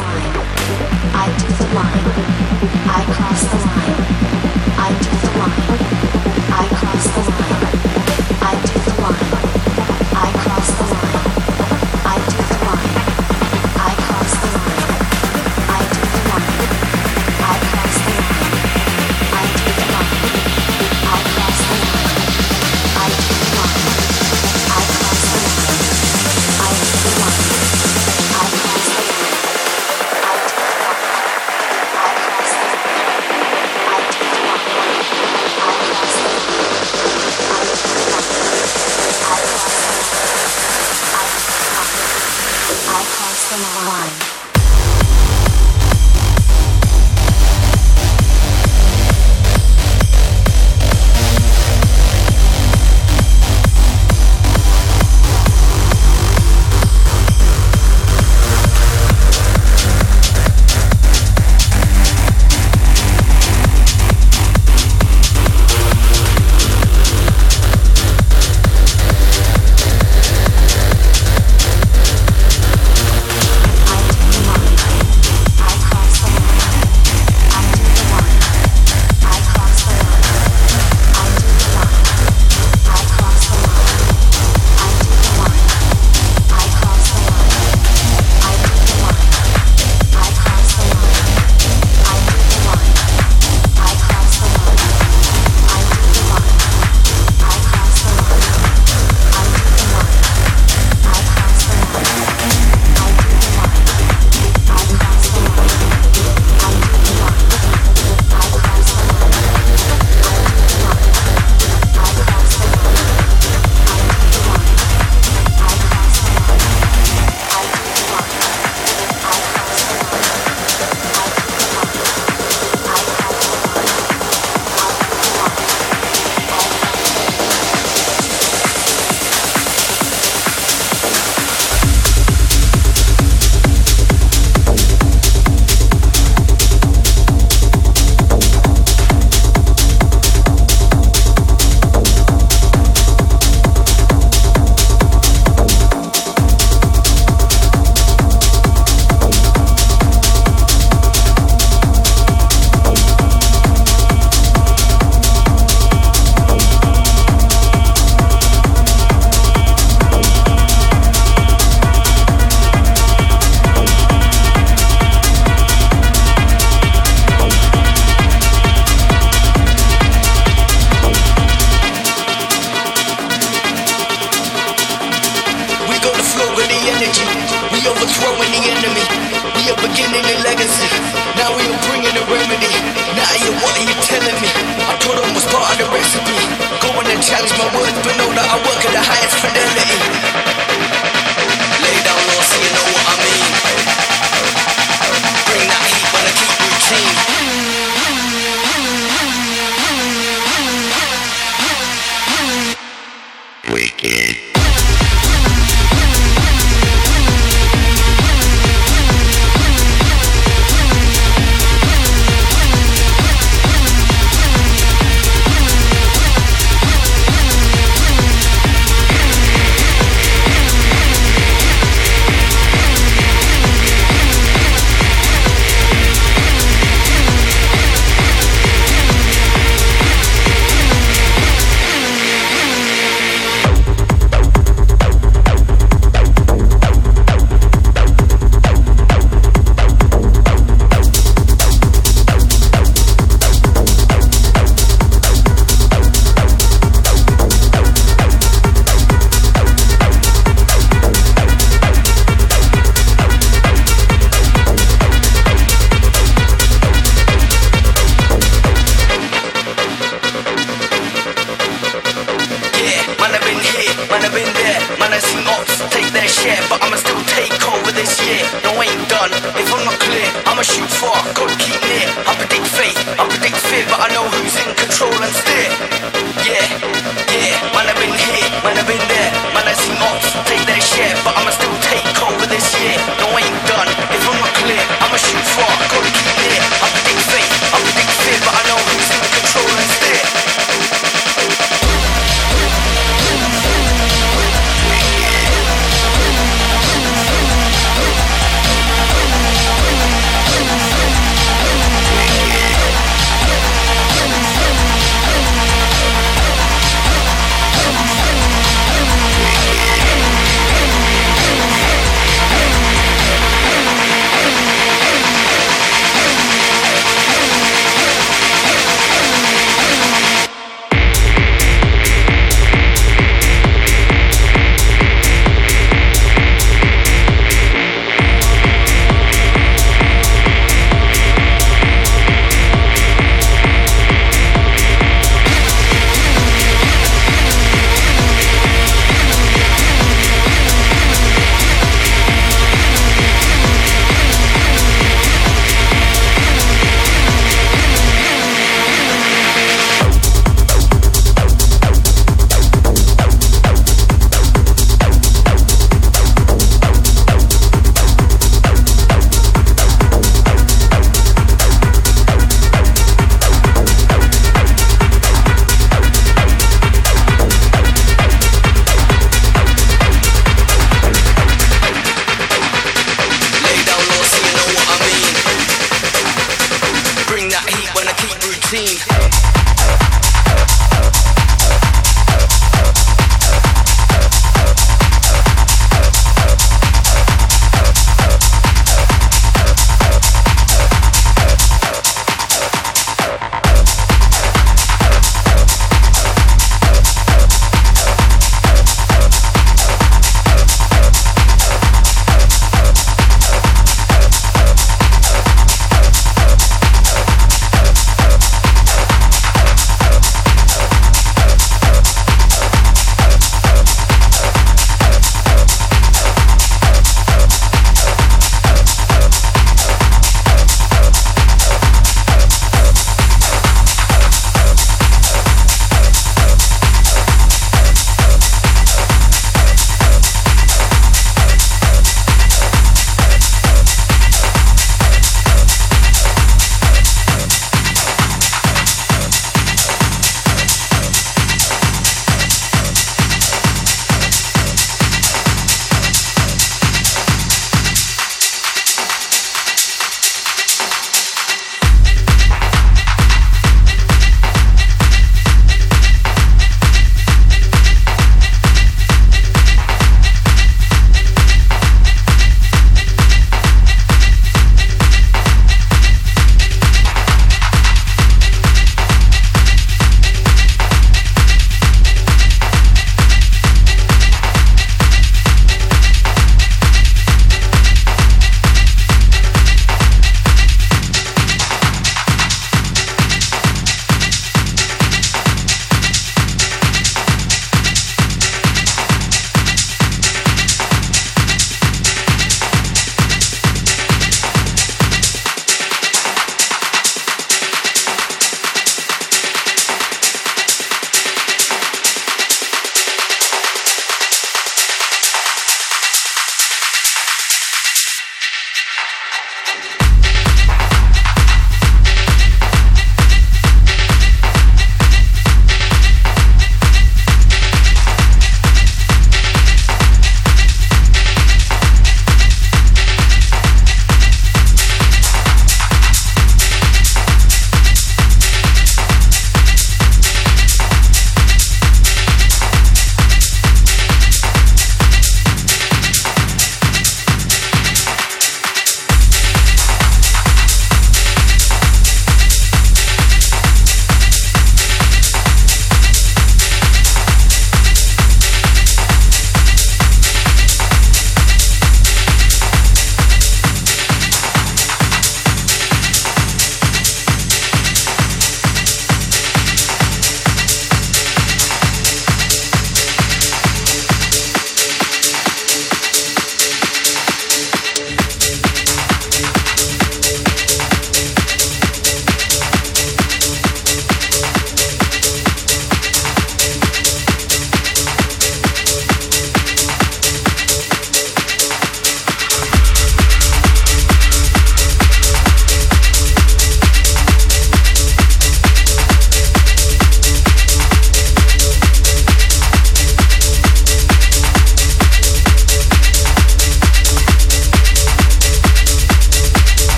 I cross the line. I cross the line.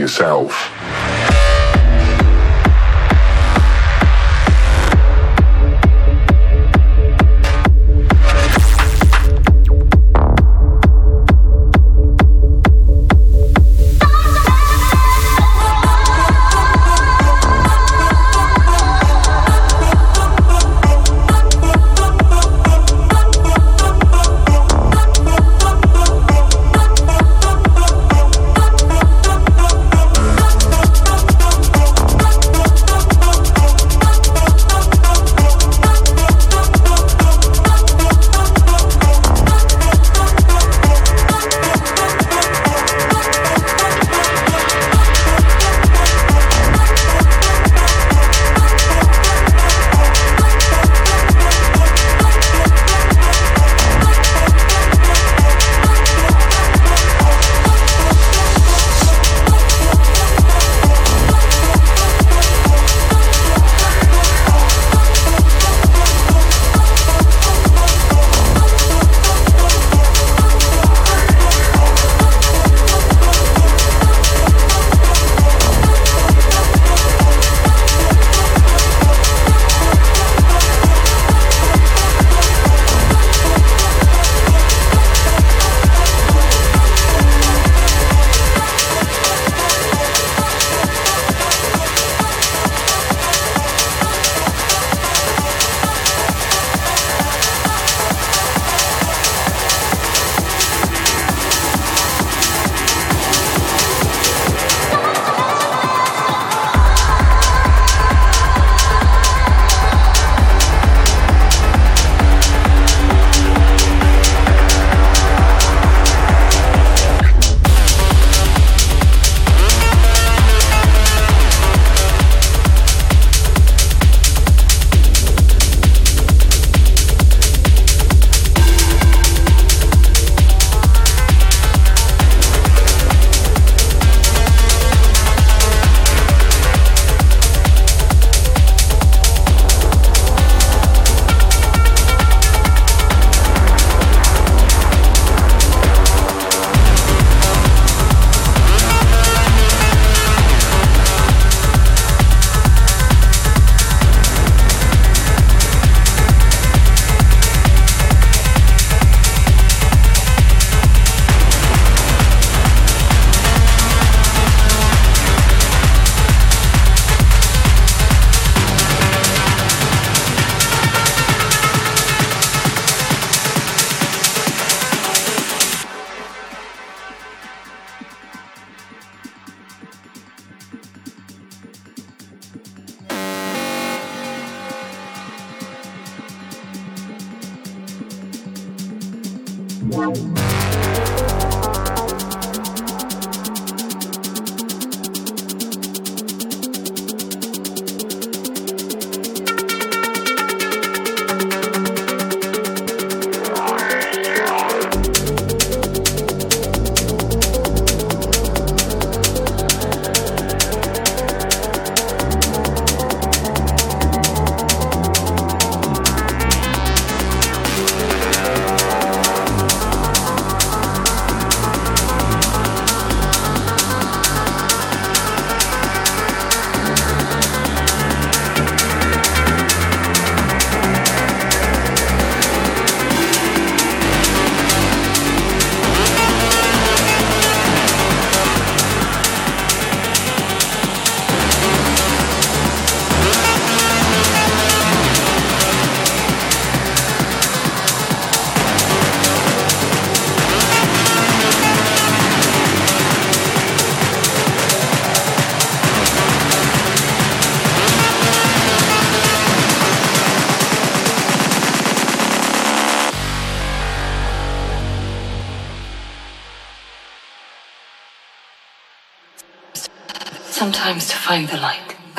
Yourself.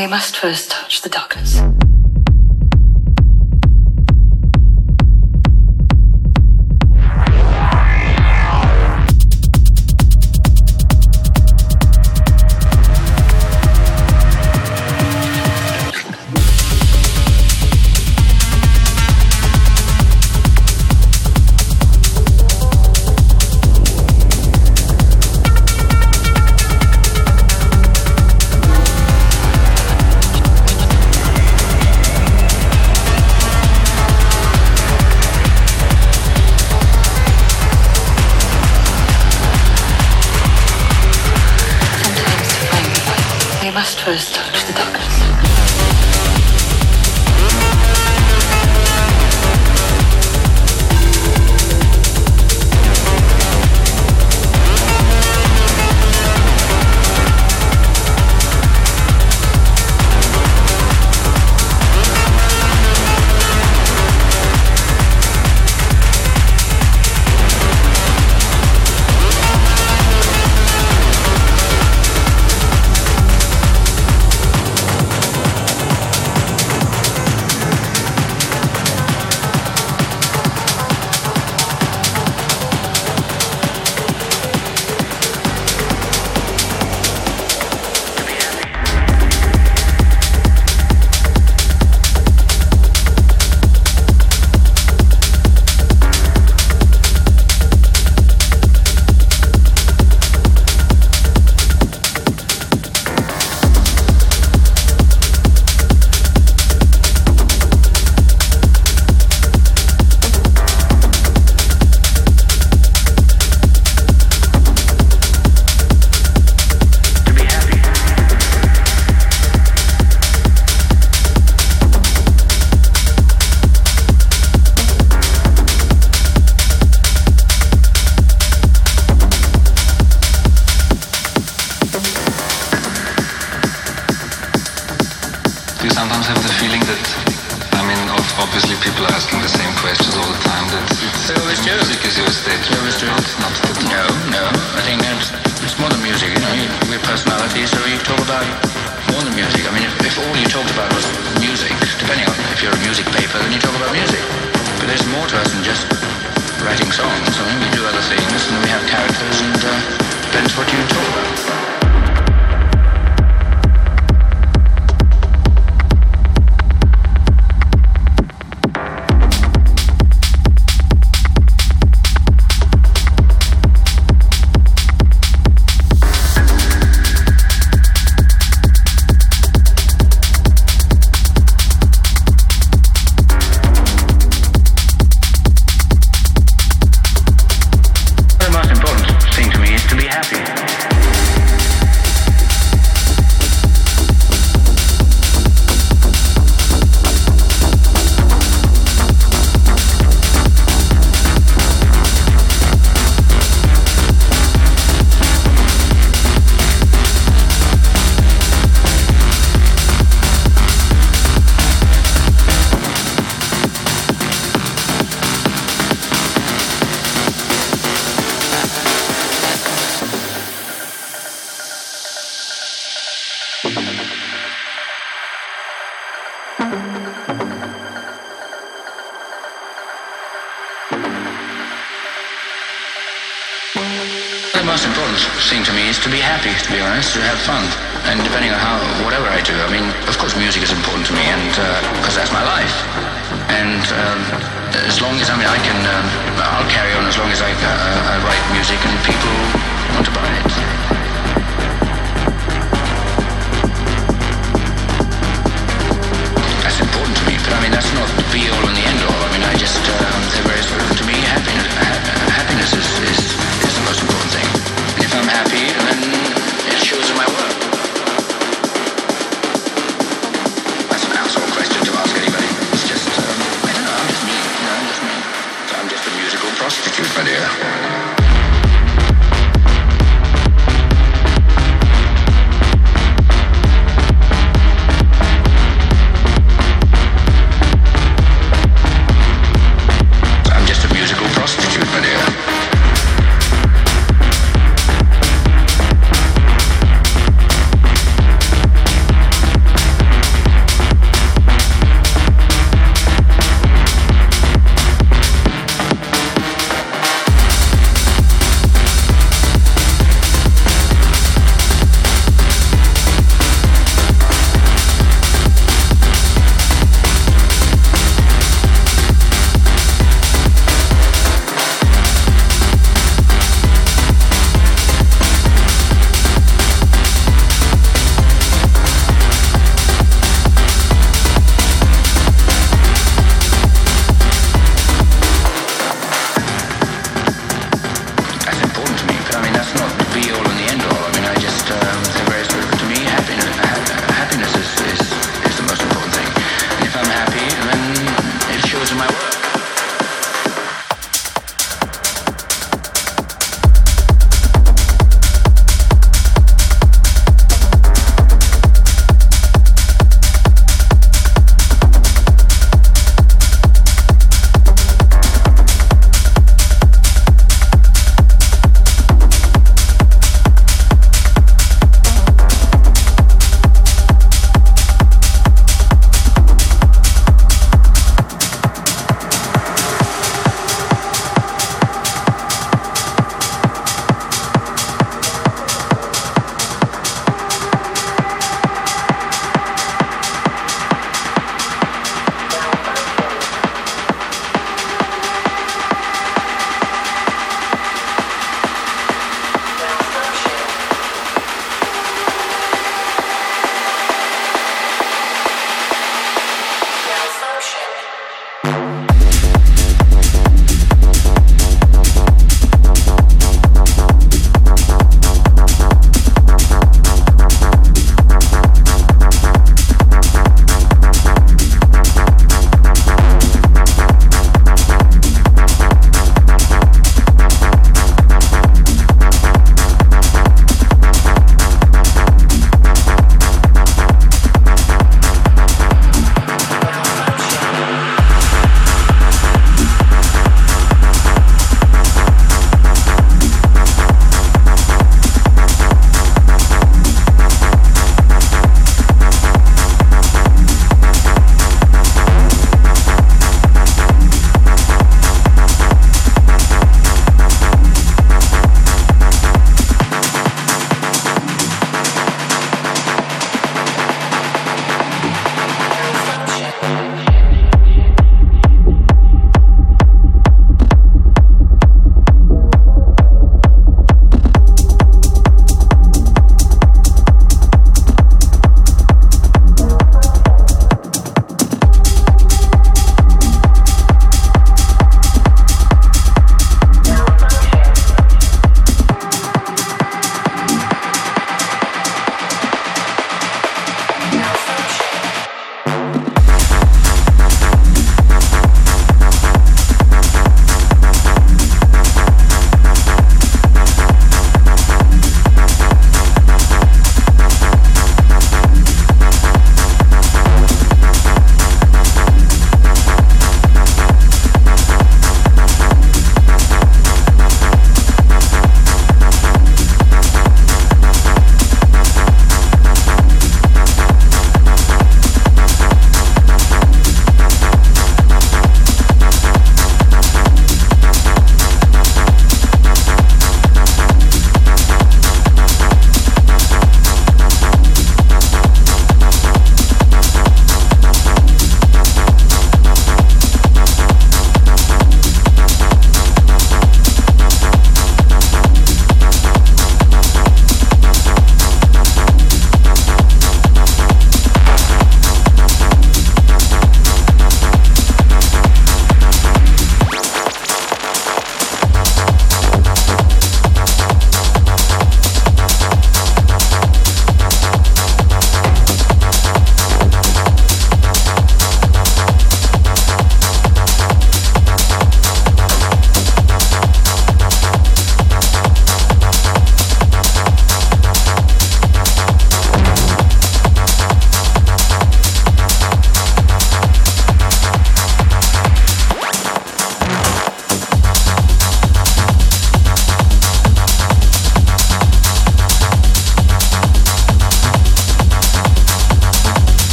We must first touch the darkness.